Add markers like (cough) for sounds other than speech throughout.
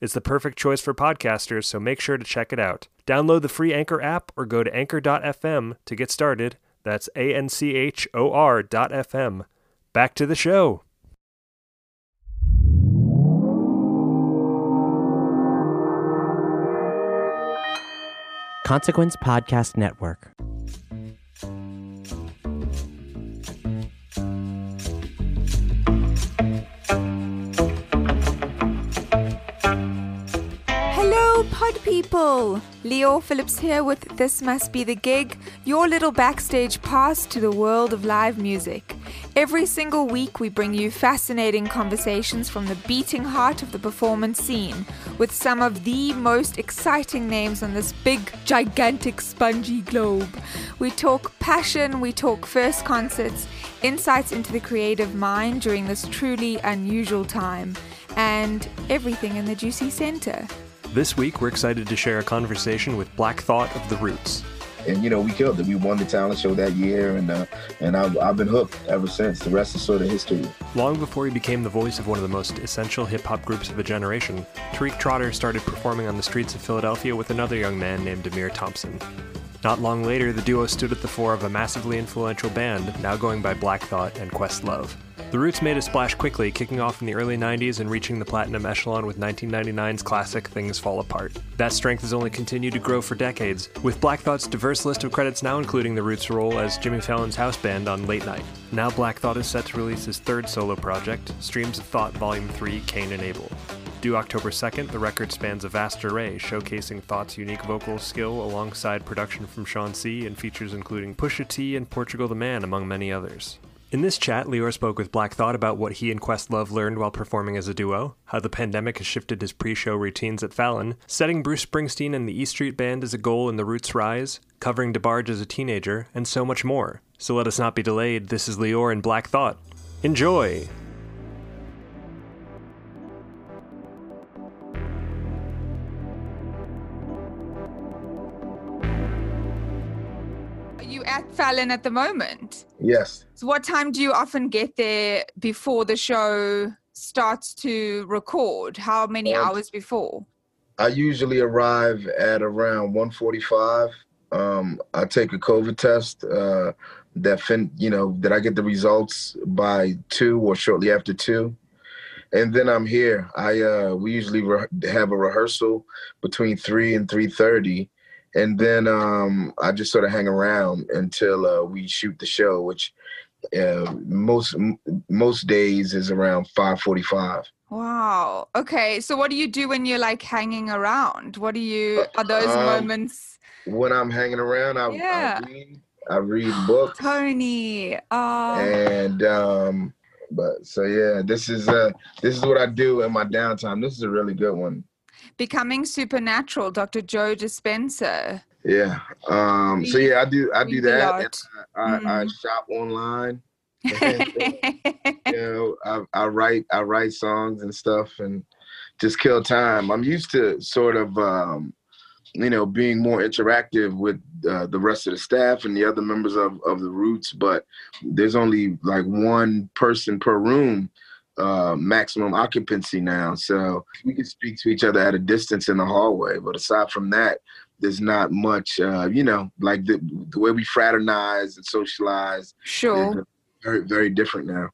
It's the perfect choice for podcasters, so make sure to check it out. Download the free Anchor app or go to anchor.fm to get started. That's A N C H O R dot FM. Back to the show. Consequence Podcast Network. People! Lior Phillips here with This Must Be the Gig, your little backstage pass to the world of live music. Every single week, we bring you fascinating conversations from the beating heart of the performance scene with some of the most exciting names on this big, gigantic, spongy globe. We talk passion, we talk first concerts, insights into the creative mind during this truly unusual time, and everything in the juicy center. This week, we're excited to share a conversation with Black Thought of The Roots. and you know we killed it. We won the talent show that year, and uh, and I've, I've been hooked ever since. The rest is sort of history. Long before he became the voice of one of the most essential hip hop groups of a generation, Tariq Trotter started performing on the streets of Philadelphia with another young man named Amir Thompson. Not long later, the duo stood at the fore of a massively influential band, now going by Black Thought and Questlove. The Roots made a splash quickly, kicking off in the early 90s and reaching the platinum echelon with 1999's classic Things Fall Apart. That strength has only continued to grow for decades, with Black Thought's diverse list of credits now including the Roots' role as Jimmy Fallon's house band on Late Night. Now Black Thought is set to release his third solo project, Streams of Thought Volume 3 Cain and Abel. Due October 2nd, the record spans a vast array, showcasing Thought's unique vocal skill alongside production from Sean C. and features including Pusha T and Portugal the Man, among many others. In this chat, Lior spoke with Black Thought about what he and Questlove learned while performing as a duo, how the pandemic has shifted his pre show routines at Fallon, setting Bruce Springsteen and the E Street Band as a goal in The Roots' rise, covering DeBarge as a teenager, and so much more. So let us not be delayed. This is Lior and Black Thought. Enjoy! Fallon at the moment? Yes, So, what time do you often get there before the show starts to record? How many Um, hours before? I usually arrive at around 1:45. Um, I take a COVID test uh, that fin- you know that I get the results by two or shortly after two, and then I'm here. I uh, we usually re- have a rehearsal between three and three thirty, and then um, I just sort of hang around until uh, we shoot the show, which uh, most m- most days is around 5:45. Wow. Okay. So, what do you do when you're like hanging around? What do you, are those Um, moments? when I'm hanging around, I, Yeah. I read, I read books, Tony. Oh, and um, but so yeah, this is uh, this is what I do in my downtime. This is a really good one. Becoming Supernatural, Dr. Joe Dispenza. Yeah. Um. So yeah, I do I do that. I, I, I Mm. shop online. (laughs) (laughs) you know, I, I write I write songs and stuff and just kill time. I'm used to sort of um, you know, being more interactive with uh, the rest of the staff and the other members of, of the Roots, but there's only like one person per room uh, maximum occupancy now. So we can speak to each other at a distance in the hallway. But aside from that, there's not much, uh, you know, like the, the way we fraternize and socialize. Sure. Very, very different now.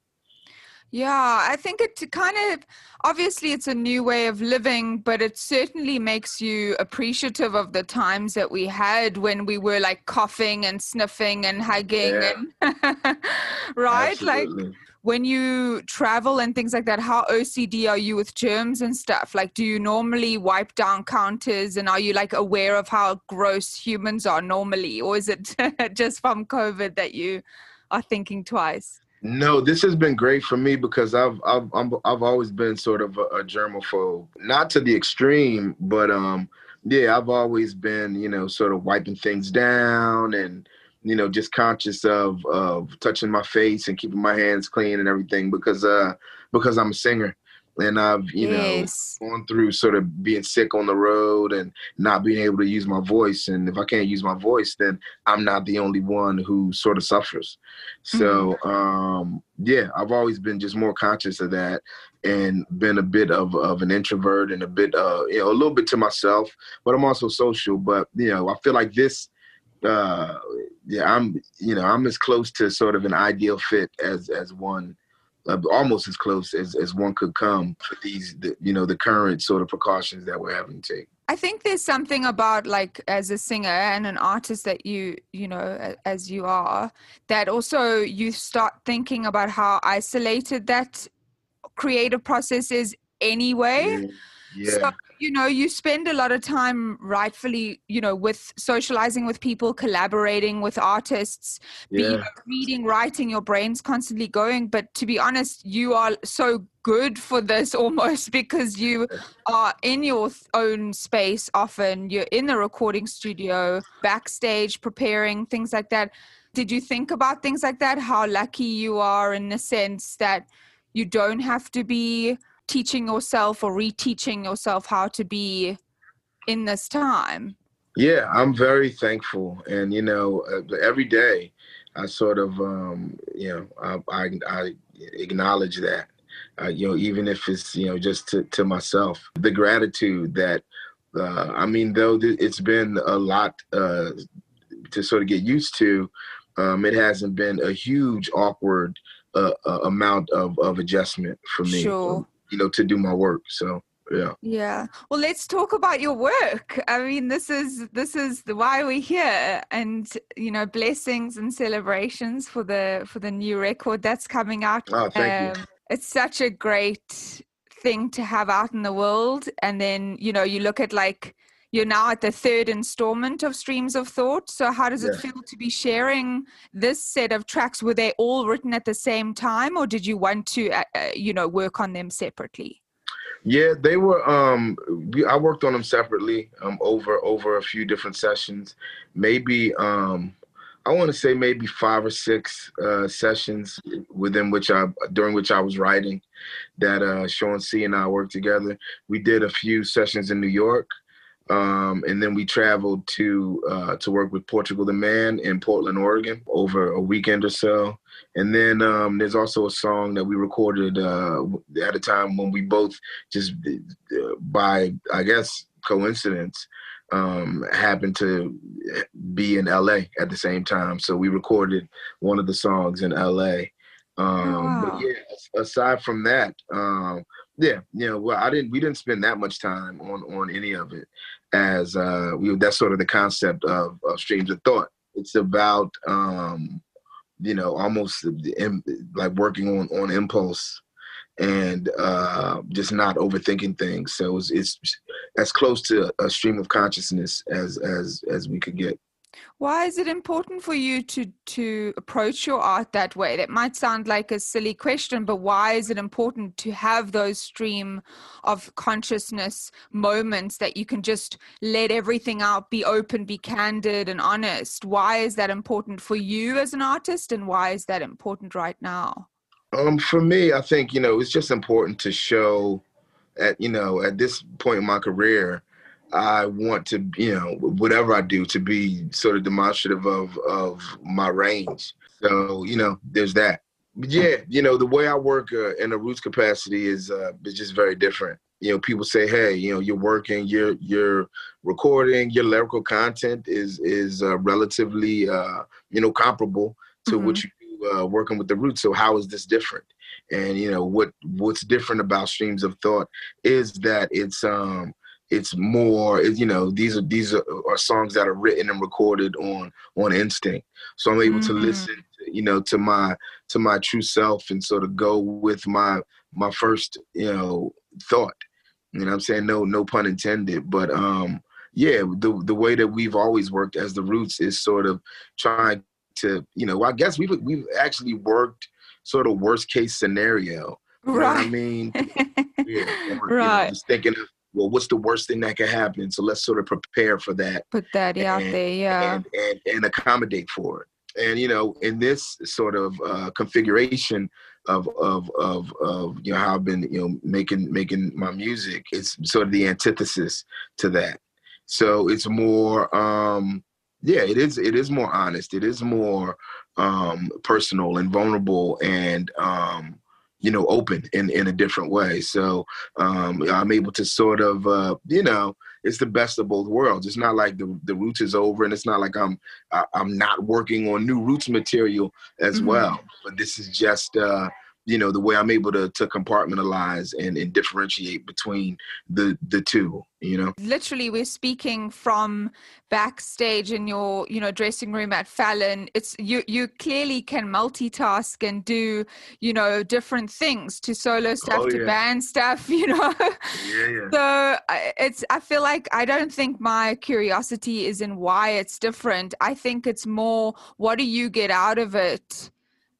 Yeah, I think it kind of obviously it's a new way of living, but it certainly makes you appreciative of the times that we had when we were like coughing and sniffing and hugging Yeah. and (laughs) right? Like Absolutely. When you travel and things like that, how OCD are you with germs and stuff? Like, do you normally wipe down counters and are you like aware of how gross humans are normally? Or is it (laughs) just from COVID that you are thinking twice? No, this has been great for me because I've I've I'm, I've always been sort of a, a germaphobe, not to the extreme, but um, yeah, I've always been you know sort of wiping things down and you know just conscious of of touching my face and keeping my hands clean and everything because uh because I'm a singer and I've you yes. know gone through sort of being sick on the road and not being able to use my voice and if I can't use my voice then I'm not the only one who sort of suffers. So um yeah, I've always been just more conscious of that and been a bit of of an introvert and a bit uh you know a little bit to myself, but I'm also social, but you know, I feel like this uh yeah, I'm you know, I'm as close to sort of an ideal fit as as one uh, almost as close as, as one could come for these the, you know the current sort of precautions that we're having to take I think there's something about like as a singer and an artist that you you know as you are that also you start thinking about how isolated that creative process is anyway. Yeah So, you know, you spend a lot of time rightfully, you know, with socializing with people, collaborating with artists, yeah reading, writing, your brain's constantly going. But to be honest, you are so good for this (laughs) almost because you are in your own space often. You're in the recording studio, backstage, preparing, things like that. Did you think about things like that? How lucky you are in the sense that you don't have to be teaching yourself or reteaching yourself how to be in this time. Yeah, I'm very thankful, and you know, uh, every day I sort of, um, you know, I, I, I acknowledge that, uh, you know, even if it's you know just to, to myself, the gratitude that, uh, I mean, though th- it's been a lot uh, to sort of get used to, um, it hasn't been a huge awkward uh, uh, amount of of adjustment for me, Sure. You know, to do my work. So yeah. Yeah. Well, let's talk about your work. I mean, this is this is the why we're here, and you know, blessings and celebrations for the for the new record that's coming out. Oh, thank you. Um, It's such a great thing to have out in the world, and then you know, you look at like you're now at the third installment of Streams of Thought. So, how does it Yeah. feel to be sharing this set of tracks? Were they all written at the same time, or did you want to, uh, uh, you know, work on them separately? Yeah, they were. Um, we, I worked on them separately. Um, over over a few different sessions, maybe. Um, I want to say maybe five or six uh, sessions within which I during which I was writing. That uh, Sean C and I worked together. We did a few sessions in New York, um, and then we traveled to uh, to work with Portugal the Man in Portland, Oregon, over a weekend or so. And then um, there's also a song that we recorded uh, at a time when we both just uh, by I guess coincidence um, happened to be in LA at the same time. So we recorded one of the songs in LA. Um, Wow. But yeah, aside from that, um, yeah, you well, I didn't. We didn't spend that much time on on any of it. As uh, we, that's sort of the concept of, of streams of thought. It's about um, you know almost like working on on impulse and uh, just not overthinking things. So it's, it's as close to a stream of consciousness as as as we could get. Why is it important for you to to approach your art that way? That might sound like a silly question, but why is it important to have those stream of consciousness moments that you can just let everything out, be open, be candid and honest? Why is that important for you as an artist and why is that important right now? Um, for me, I think you know it's just important to show at you know at this point in my career I want to, you know, whatever I do to be sort of demonstrative of of my range. So, you know, there's that. But yeah, you know, the way I work uh, in a roots capacity is uh, is just very different. You know, people say, "Hey, you know, you're working, you're you're recording, your lyrical content is is uh, relatively, uh, you know, comparable to mm-hmm. what you do uh, working with the roots. So how is this different?" And you know, what what's different about streams of thought is that it's um it's more you know these are these are, are, songs that are written and recorded on on instinct so i'm able mm-hmm. to listen you know to my to my true self and sort of go with my my first you know thought you know i'm saying no no pun intended but um yeah the the way that we've always worked as the roots is sort of trying to you know i guess we've we've actually worked sort of worst case scenario you right. I mean? (laughs) yeah, right. You know, just thinking of well, what's the worst thing that could happen? So let's sort of prepare for that. Put that and, out there, yeah. And, and, and, accommodate for it. And, you know, in this sort of uh, configuration of, of, of, of, you know, how I've been, you know, making, making my music, it's sort of the antithesis to that. So it's more, um, yeah, it is, it is more honest. It is more um, personal and vulnerable and, um, you know open in in a different way. So um i'm able to sort of uh you know it's the best of both worlds. It's not like the the roots is over and it's not like i'm I, am i am not working on new roots material as mm-hmm. well. But this is just uh you know the way i'm able to to compartmentalize and, and differentiate between the the two you know? Literally we're speaking from backstage in your you know dressing room at fallon. It's you you clearly can multitask and do you know different things to solo stuff oh, to band stuff (laughs) you know? Yeah, yeah. so it's i feel like i don't think my curiosity is in why it's different. I think it's more what do you get out of it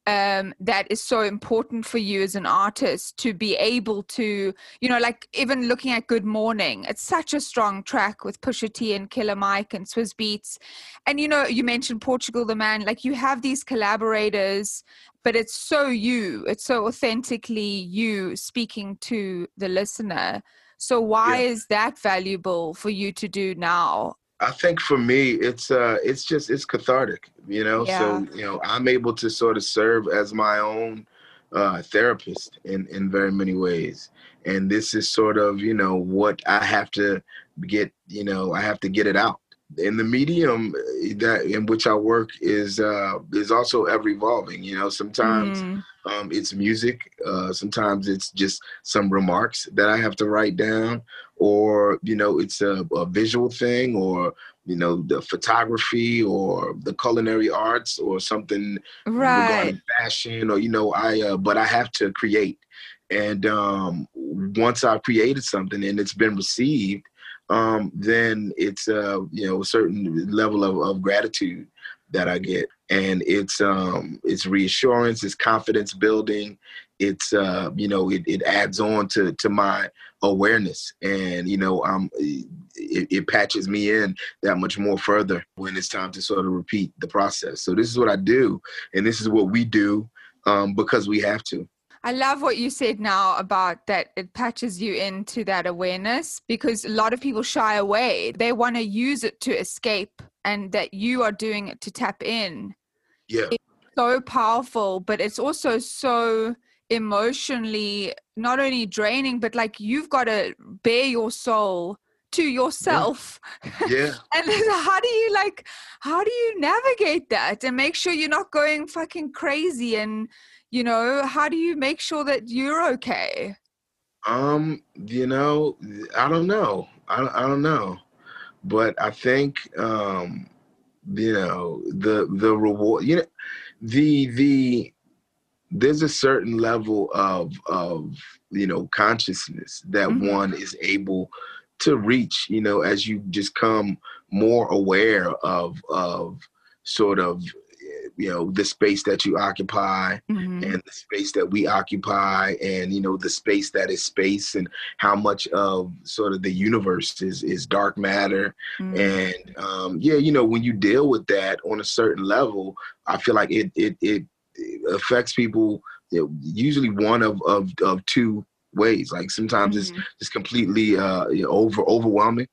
um, that is so important for you as an artist to be able to, you know, like even looking at Good Morning, it's such a strong track with Pusha T and Killer Mike and Swizz Beatz. And, you know, you mentioned Portugal the Man, like you have these collaborators, but it's so you, it's so authentically you speaking to the listener. So, why yeah. is that valuable for you to do now? I think for me, it's uh, it's just it's cathartic, you know. Yeah. So you know, I'm able to sort of serve as my own uh, therapist in in very many ways, and this is sort of you know what I have to get. You know, I have to get it out. And the medium uh, that in which I work is uh, is also ever evolving. You know, sometimes. Mm. Um, it's music. Uh, sometimes it's just some remarks that I have to write down or you know it's a, a visual thing or you know the photography or the culinary arts or something right. regarding fashion or you know i uh, but i have to create and um, once i've created something and it's been received um, then it's uh, you know a certain level of, of gratitude that i get. And it's um, it's reassurance it's confidence building it's uh, you know it, it adds on to to my awareness. And you know it, it, patches me in that much more further when it's time to sort of repeat the process. So this is what i do and this is what we do um because we have to I love what you said now about that it patches you into that awareness because a lot of people shy away. They want to use it to escape, and that you are doing it to tap in. Yeah. It's so powerful, but it's also so emotionally not only draining but like you've got to bare your soul to yourself yeah, yeah. (laughs) and how do you like how do you navigate that and make sure you're not going fucking crazy and you know how do you make sure that you're okay? Um you know i don't know. I, I don't know. But i think um you know the the reward you know the the there's a certain level of of you know consciousness that mm-hmm. one is able to reach you know as you just come more aware of of sort of you know the space that you occupy mm-hmm. and the space that we occupy and you know the space that is space and how much of sort of the universe is is dark matter mm-hmm. and um yeah you know when you deal with that on a certain level i feel like it it it affects people you know, usually one of, of, of two ways. Like sometimes mm-hmm. it's just completely uh, you know, over overwhelming,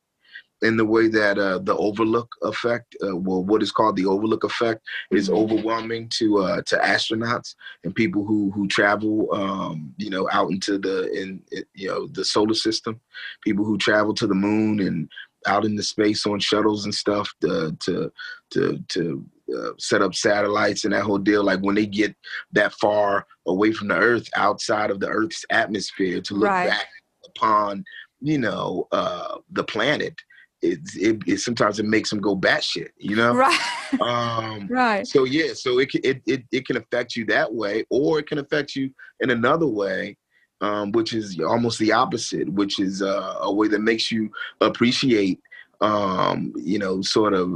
in the way that uh, the overlook effect, uh, well, what is called the overlook effect, is Mhm. overwhelming to uh, to astronauts and people who who travel, um, you know, out into the in you know the solar system, people who travel to the moon and out into space on shuttles and stuff to to to to uh, set up satellites and that whole deal. Like when they get that far away from the Earth, outside of the Earth's atmosphere, to look Right. back upon, you know, uh, the planet. It, it, it sometimes it makes them go batshit, you know. Right. Um, (laughs) right. so yeah, so it, can- it it it can affect you that way, or it can affect you in another way, um, which is almost the opposite, which is uh, a way that makes you appreciate, um, you know, sort of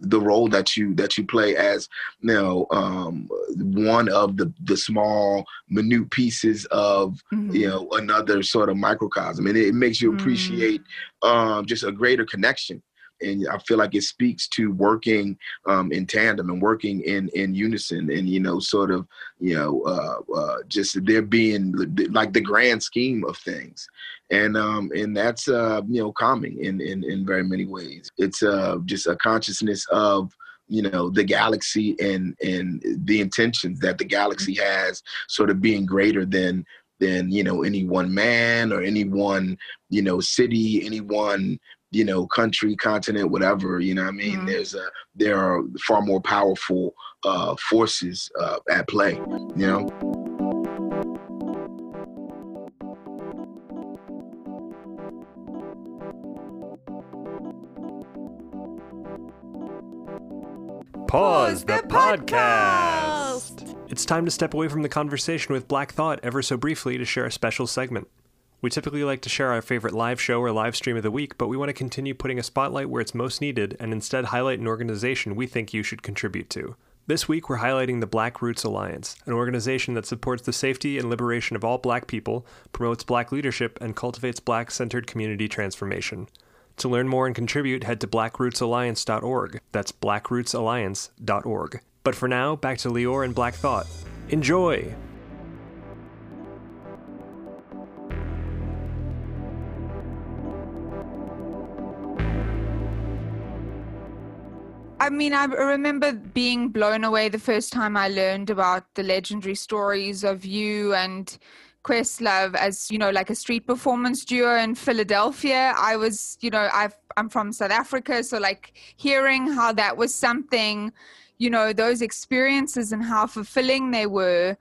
the role that you that you play as, you know, um, one of the the small minute pieces of Mhm. you know another sort of microcosm and it, makes you Mm. appreciate um, just a greater connection and i feel like it speaks to working um, in tandem and working in in unison and you know sort of you know uh, uh, just there being like the grand scheme of things. And um and that's uh you know calming in in in very many ways. It's uh just a consciousness of you know the galaxy and and the intentions that the galaxy has sort of being greater than than you know any one man or any one you know city any one you know country continent whatever you know what i mean Mhm. there's a there are far more powerful uh forces uh at play you know Pause the podcast. It's time to step away from the conversation with Black Thought ever so briefly to share a special segment. We typically like to share our favorite live show or live stream of the week, but we want to continue putting a spotlight where it's most needed and instead highlight an organization we think you should contribute to. This week, we're highlighting the Black Roots Alliance, an organization that supports the safety and liberation of all black people, promotes black leadership, and cultivates black centered community transformation. To learn more and contribute, head to blackrootsalliance.org. That's blackrootsalliance.org. But for now, back to Lior and Black Thought. Enjoy! I mean, I remember being blown away the first time I learned about the legendary stories of you and Questlove as, you know, like a street performance duo in Philadelphia. I was, you know, I've, I'm from South Africa, so like hearing how that was something, you know, those experiences and how fulfilling they were.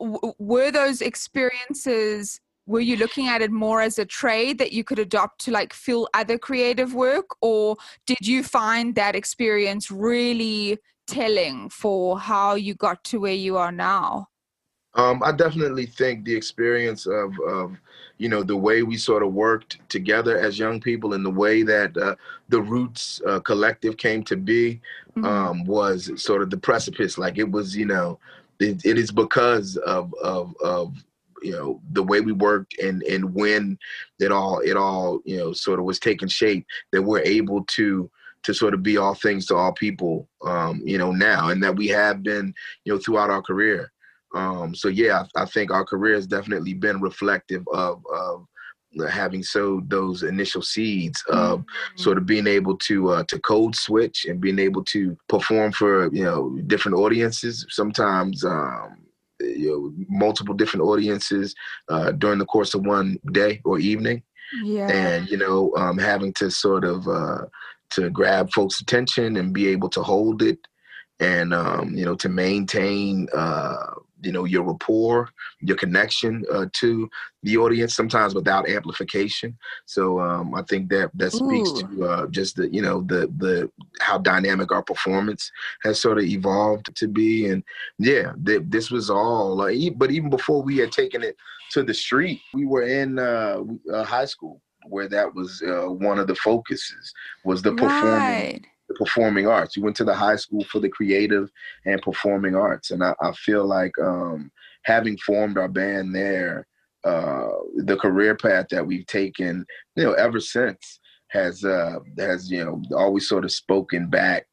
Were those experiences were you looking at it more as a trade that you could adopt to like fill other creative work or did you find that experience really telling for how you got to where you are now Um, I definitely think the experience of, of, you know, the way we sort of worked together as young people and the way that uh, the Roots uh, Collective came to be Mhm. um, was sort of the precipice. Like it was, you know, it, it is because of, of, of, you know, the way we worked and, and when it all, it all, you know, sort of was taking shape that we're able to, to sort of be all things to all people, um, you know, now, and that we have been, you know, throughout our career. Um, so yeah, I, I think our career has definitely been reflective of, of having sowed those initial seeds of sort of being able to uh, to code switch and being able to perform for you know different audiences. Sometimes um, multiple different audiences uh, during the course of one day or evening. Yeah. And you know um, having to sort of uh, to grab folks attention and be able to hold it and um, you know to maintain uh, you know your rapport your connection uh, to the audience sometimes without amplification. So um, i think that that speaks Ooh. to uh, just the you know the the how dynamic our performance has sort of evolved to be. And yeah th- this was all e- but even before we had taken it to the street we were in uh, uh, high school where that was uh, one of the focuses was the performing right the performing arts. You went to the high school for the creative and performing arts, and I, I feel like um, having formed our band there, uh, the career path that we've taken, you know, ever since has uh, has you know always sort of spoken back.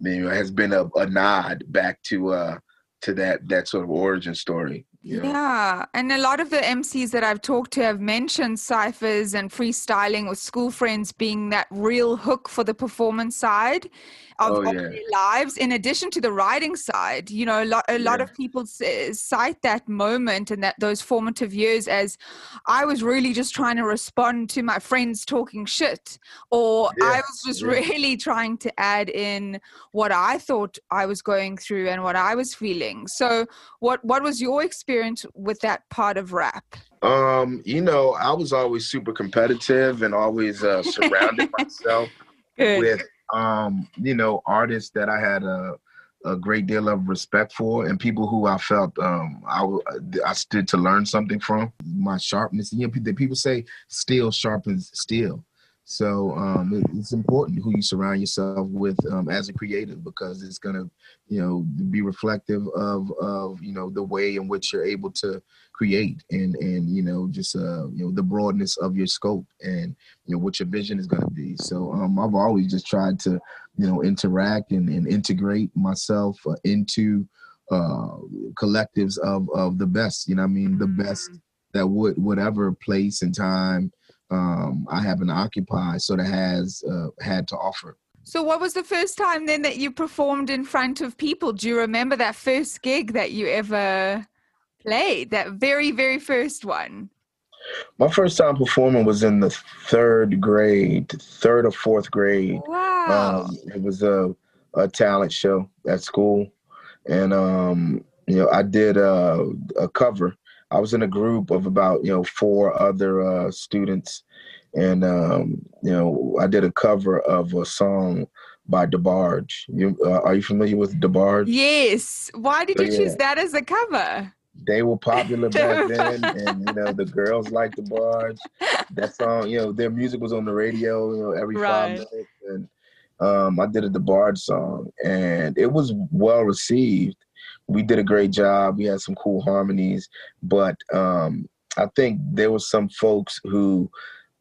You know, has been a, a nod back to uh, to that that sort of origin story. Yeah. Yeah. And a lot of the MCs that I've talked to have mentioned ciphers and freestyling with school friends being that real hook for the performance side of, Oh, yeah. their lives, in addition to the writing side. You know, a lot, a lot Yeah. of people cite that moment and that those formative years as I was really just trying to respond to my friends talking shit, or I was just (laughs) really trying to add in what I thought I was going through and what I was feeling. So, what what was your experience with that part of rap? Um, you know, I was always super competitive and always uh, (laughs) surrounded myself Good. with um, you know, artists that I had a a great deal of respect for and people who I felt um I I stood to learn something from. My sharpness, you know, people say steel sharpens steel. So um, it, it's important who you surround yourself with um, as a creative because it's gonna, you know, be reflective of of you know the way in which you're able to create and and you know just uh you know the broadness of your scope and you know what your vision is going to be. So um i've always just tried to you know interact and, and integrate myself uh, into uh collectives of of the best you know what i mean? The best that would whatever place and time um i happen to occupy sort of has uh, had to offer So, what was the first time then that you performed in front of people? Do you remember that first gig that you ever played? That very, very first one? my first time performing was in the third grade third or fourth grade Wow. Um, it was a, a talent show at school, and um, you know I did a, a cover. I was in a group of about you know four other uh, students, and um, you know I did a cover of a song by DeBarge. You uh, are you familiar with DeBarge? yes. Why did So, you yeah. choose that as a cover? They were popular (laughs) back then, and you know the girls liked DeBarge. That song, you know, their music was on the radio, you know, every Right. five minutes, and um, I did a DeBarge song, and it was well received. We did a great job. We had some cool harmonies, but um, I think there was some folks who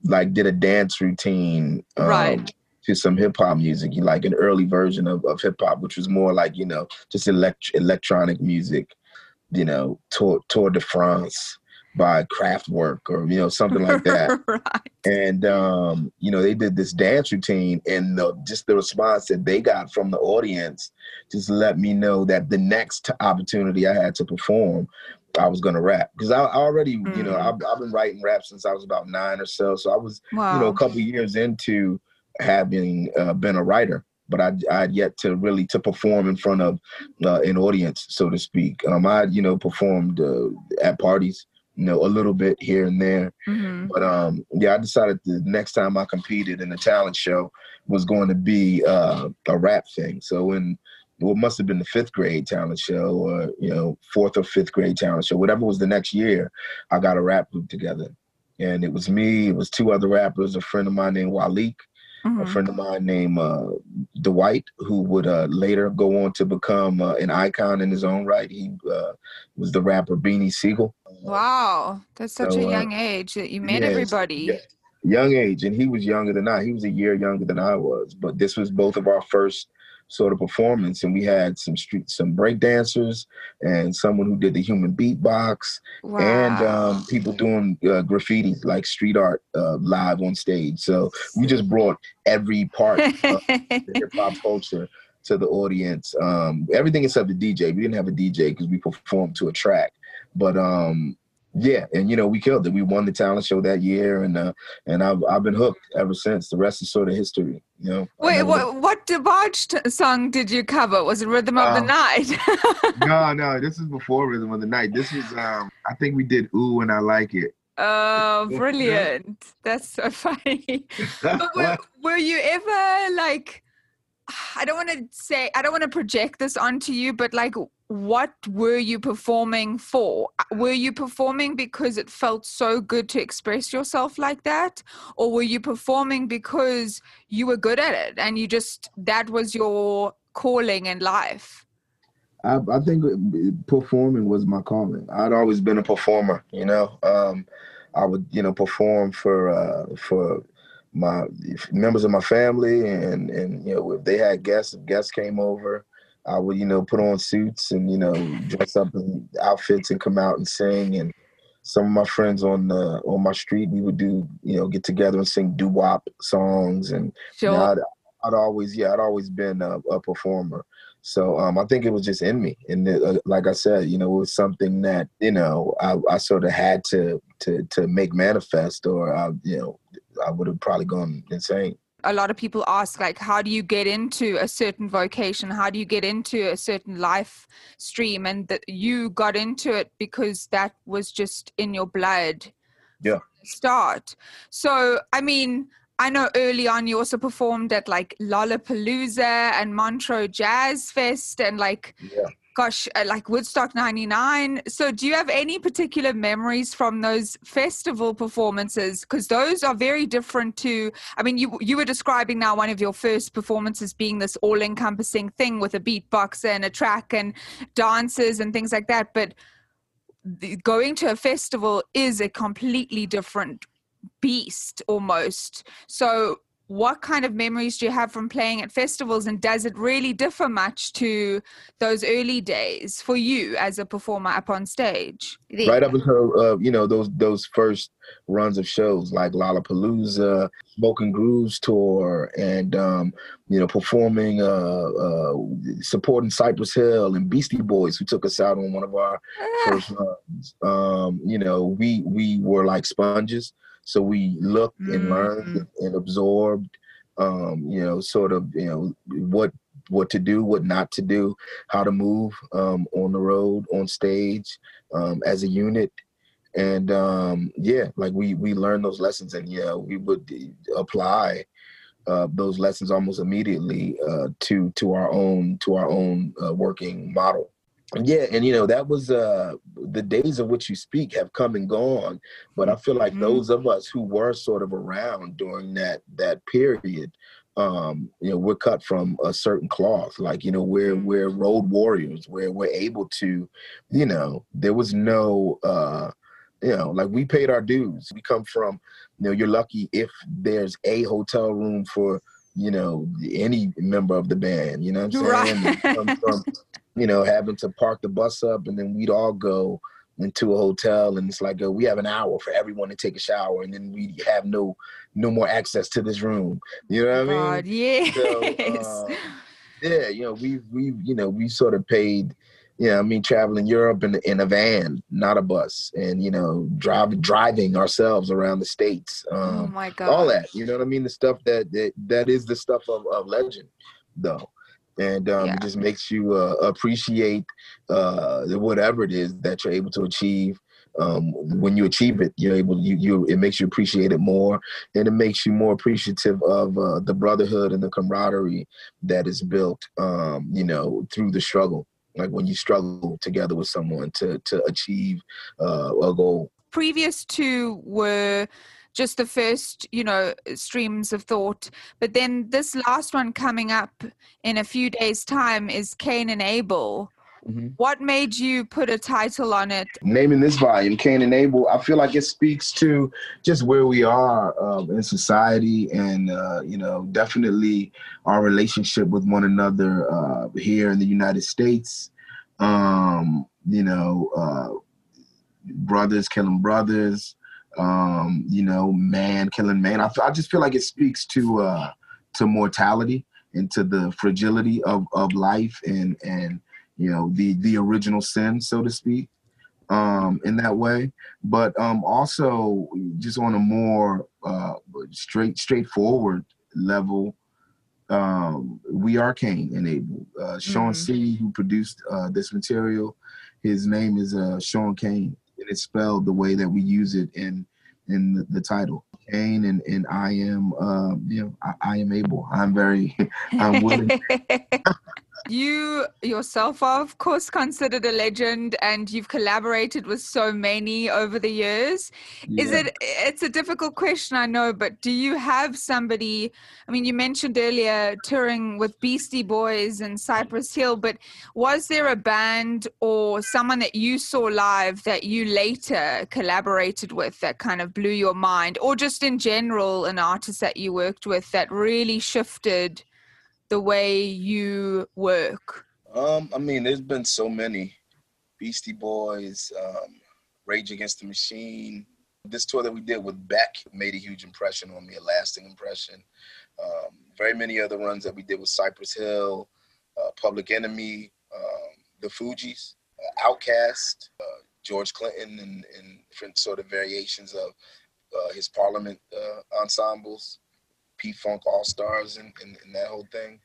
like did a dance routine, um, Right. To some hip hop music, like an early version of, of hip hop, which was more like you know just elect- electronic music, you know, Tour Tour de France by Kraftwerk or you know something like that (laughs) right. and um, you know they did this dance routine and the, just the response that they got from the audience just let me know that the next opportunity i had to perform i was going to rap because I, I already you know Mm. I've, I've been writing rap since i was about nine or so so i was Wow. you know a couple of years into having uh, been a writer but I, I had yet to really to perform in front of uh, an audience so to speak um, i you know performed uh, at parties you know a little bit here and there Mhm. but um, yeah, I decided the next time I competed in a talent show was going to be uh, a rap thing. So in what must have been the fifth grade talent show, or you know, fourth or fifth grade talent show, whatever was the next year, I got a rap group together, and it was me. It was two other rappers, a friend of mine named Walik, a Mhm. friend of mine named uh, Dwight, who would uh, later go on to become uh, an icon in his own right. He uh, was the rapper Beanie Sigel. Wow. That's such So, a uh, young age that you met yes, everybody. yeah. young age and he was younger than i he was a year younger than i was but this was both of our first sort of performance and we had some street some break dancers and someone who did the human beatbox Wow. and um, people doing uh, graffiti like street art uh, live on stage so we just brought every part of (laughs) the hip hop culture to the audience. Um, everything except the DJ. We didn't have a DJ because we performed to a track. But um, yeah, and you know we killed it. We won the talent show that year, and uh, and I've I've been hooked ever since. The rest is sort of history. You know. Wait, what, what DeBarge t- song did you cover? Was it Rhythm of the Um, Night? (laughs) no, no, this is before Rhythm of the Night. This was um, I think we did Ooh and I Like It. oh, (laughs) brilliant. That's so (laughs) funny. but were, were you ever like (sighs) i don't want to say i don't want to project this onto you but like what were you performing for were you performing because it felt so good to express yourself like that or were you performing because you were good at it and you just that was your calling in life I, I think performing was my calling. I'd always been a performer, you know. Um, I would, you know, perform for uh, for my members of my family, and and you know, if they had guests, if guests came over, I would, you know, put on suits and you know dress up in outfits and come out and sing. And some of my friends on the on my street, we would do, you know, get together and sing doo wop songs. And Sure. you know, I'd, I'd always, yeah, I'd always been a, a performer. So um, I think it was just in me, and it, uh, like I said, you know, it was something that you know I, I sort of had to to to make manifest, or I, you know, I would have probably gone insane. A lot of people ask like how do you get into a certain vocation how do you get into a certain life stream and that you got into it because that was just in your blood Yeah. start so i mean i know early on you also performed at like lollapalooza and montreux jazz fest and like Yeah. Gosh uh, like woodstock 99 so do you have any particular memories from those festival performances? Because those are very different to i mean you you were describing now one of your first performances being this all encompassing thing with a beatbox and a track and dances and things like that but the, going to a festival is a completely different beast almost. So what kind of memories do you have from playing at festivals and does it really differ much to those early days for you as a performer up on stage? Right up until uh, you know those those first runs of shows like Lollapalooza, Smoking Grooves tour, and um, you know performing, uh, uh, supporting Cypress Hill and Beastie Boys, who took us out on one of our first runs. Um, you know, we we were like sponges, so we looked and learned and absorbed. Um, you know, sort of you know what what to do, what not to do, how to move um, on the road, on stage, um, as a unit, and um, yeah, like we we learned those lessons, and yeah, we would apply uh, those lessons almost immediately uh, to to our own to our own uh, working model. Yeah, and you know that was uh, the days of which you speak have come and gone, but I feel like Mhm. those of us who were sort of around during that that period, um, you know, we're cut from a certain cloth. Like you know, we're Mhm. we're road warriors. Where we're able to, you know, there was no. Uh, you know, like we paid our dues. We come from, you know, you're lucky if there's a hotel room for, you know, any member of the band. You know what I'm saying? Right. (laughs) We come from, you know, having to park the bus up and then we'd all go into a hotel and it's like we have an hour for everyone to take a shower and then we have no no more access to this room. You know what I mean? God, yes. So, uh, yeah, you know, we we you know we sort of paid, you know, I mean, traveling Europe in in a van, not a bus, and you know, driving driving ourselves around the states, oh um, my God. all that. You know what I mean? The stuff that that that is the stuff of, of legend, though. And um, Yeah. it just makes you uh, appreciate uh, whatever it is that you're able to achieve. Um, when you achieve it, you're able. You, you it makes you appreciate it more, and it makes you more appreciative of uh, the brotherhood and the camaraderie that is built, um, you know, through the struggle. Like when you struggle together with someone to to achieve uh, a goal. previous two were just the first, you know, streams of thought. But then this last one coming up in a few days' time is Cain and Abel. Mhm. What made you put a title on it? naming this volume, Cain and Abel, I feel like it speaks to just where we are um, in society, and uh, you know, definitely our relationship with one another uh, here in the United States. Um, you know, uh, brothers killing brothers. Um, you know, man killing man. I, f- I just feel like it speaks to uh, to mortality and to the fragility of, of life and and you know the the original sin, so to speak um, in that way, but um, also just on a more uh, straight, straightforward level. Um, we are Cain and Abel. Uh, Sean Mhm. C, who produced uh, this material, his name is uh, Sean Cain, and it's spelled the way that we use it in in the, the title. Cain and and I am, um, you know, I, I am able. I'm very, (laughs) I'm willing. (laughs) you yourself are, of course, considered a legend and you've collaborated with so many over the years. Is it it's a difficult question i know but do you have somebody i mean you mentioned earlier touring with beastie boys and cypress hill but was there a band or someone that you saw live that you later collaborated with that kind of blew your mind or just in general an artist that you worked with that really shifted the way you work Um, I mean, there's been so many. Beastie Boys, um, Rage Against the Machine. This tour that we did with Beck made a huge impression on me, a lasting impression. Um, very many other runs that we did with Cypress Hill, uh, Public Enemy, um, the Fugees, uh, Outkast, uh, George Clinton, and, and, different sort of variations of uh, his Parliament uh, ensembles, P Funk All Stars, and, and, and, that whole thing.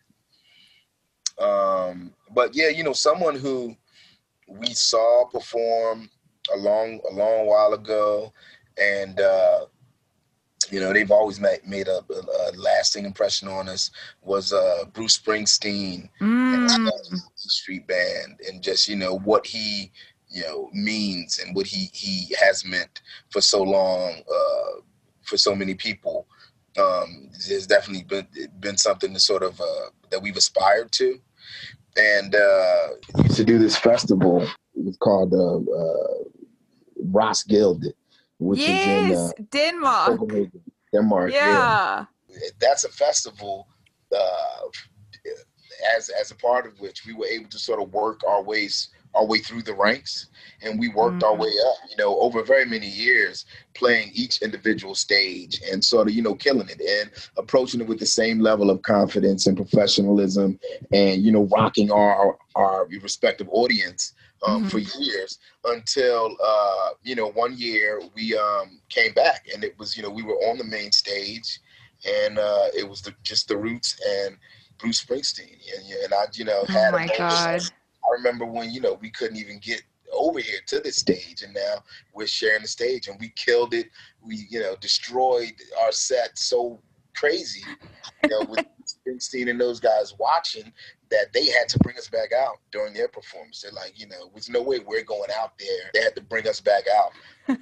Um, but yeah, you know, someone who we saw perform a long a long while ago, and uh, you know they've always made, made a, a, lasting impression on us was uh, Bruce Springsteen mm. and Street Band, and just you know what he you know means and what he he has meant for so long uh, for so many people. Um, has definitely been been something to sort of uh, that we've aspired to and uh, used to do this festival. It was called uh, uh, Roskilde, which yes, is in uh, Denmark. Denmark, yeah. yeah. That's a festival. Uh, as as a part of which we were able to sort of work our ways our way through the ranks and we worked mm-hmm. our way up you know over very many years playing each individual stage and sort of you know killing it and approaching it with the same level of confidence and professionalism and you know rocking our our respective audience um, mm-hmm. for years until uh, you know one year we um, came back and it was you know we were on the main stage and uh, it was the, just the roots and Bruce Springsteen and, and I you know had oh my God. I remember when you know we couldn't even get over here to the stage, and now we're sharing the stage, and we killed it. We you know destroyed our set so crazy, you know, with (laughs) Springsteen and those guys watching that they had to bring us back out during their performance. They're like, you know, there's no way we're going out there. They had to bring us back out. (laughs)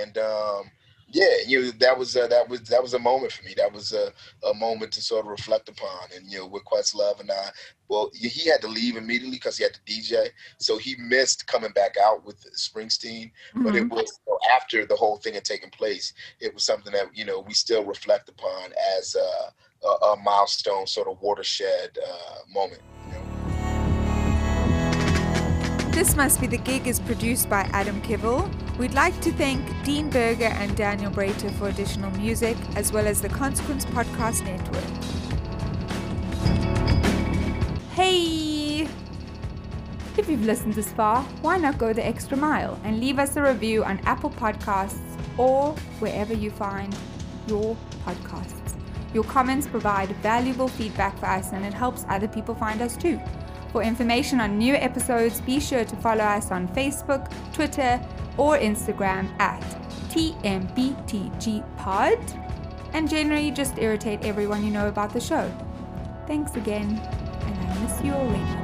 and um, yeah, you know, that was uh, that was that was a moment for me. That was a, a moment to sort of reflect upon. And you know, with Questlove and I, well, he had to leave immediately because he had to DJ, so he missed coming back out with Springsteen. Mm-hmm. But it mm-hmm. was you know, after the whole thing had taken place, it was something that you know we still reflect upon as a, a, a milestone, sort of watershed uh, moment. You know? This Must Be the Gig is produced by Adam Kivel. We'd like to thank Dean Berger and Daniel Brater for additional music, as well as the Consequence Podcast Network. Hey! If you've listened this far, why not go the extra mile and leave us a review on Apple Podcasts or wherever you find your podcasts? Your comments provide valuable feedback for us and it helps other people find us too. For information on new episodes, be sure to follow us on Facebook, Twitter, or Instagram at TMBTGPod. And generally just irritate everyone you know about the show. Thanks again, and I miss you already.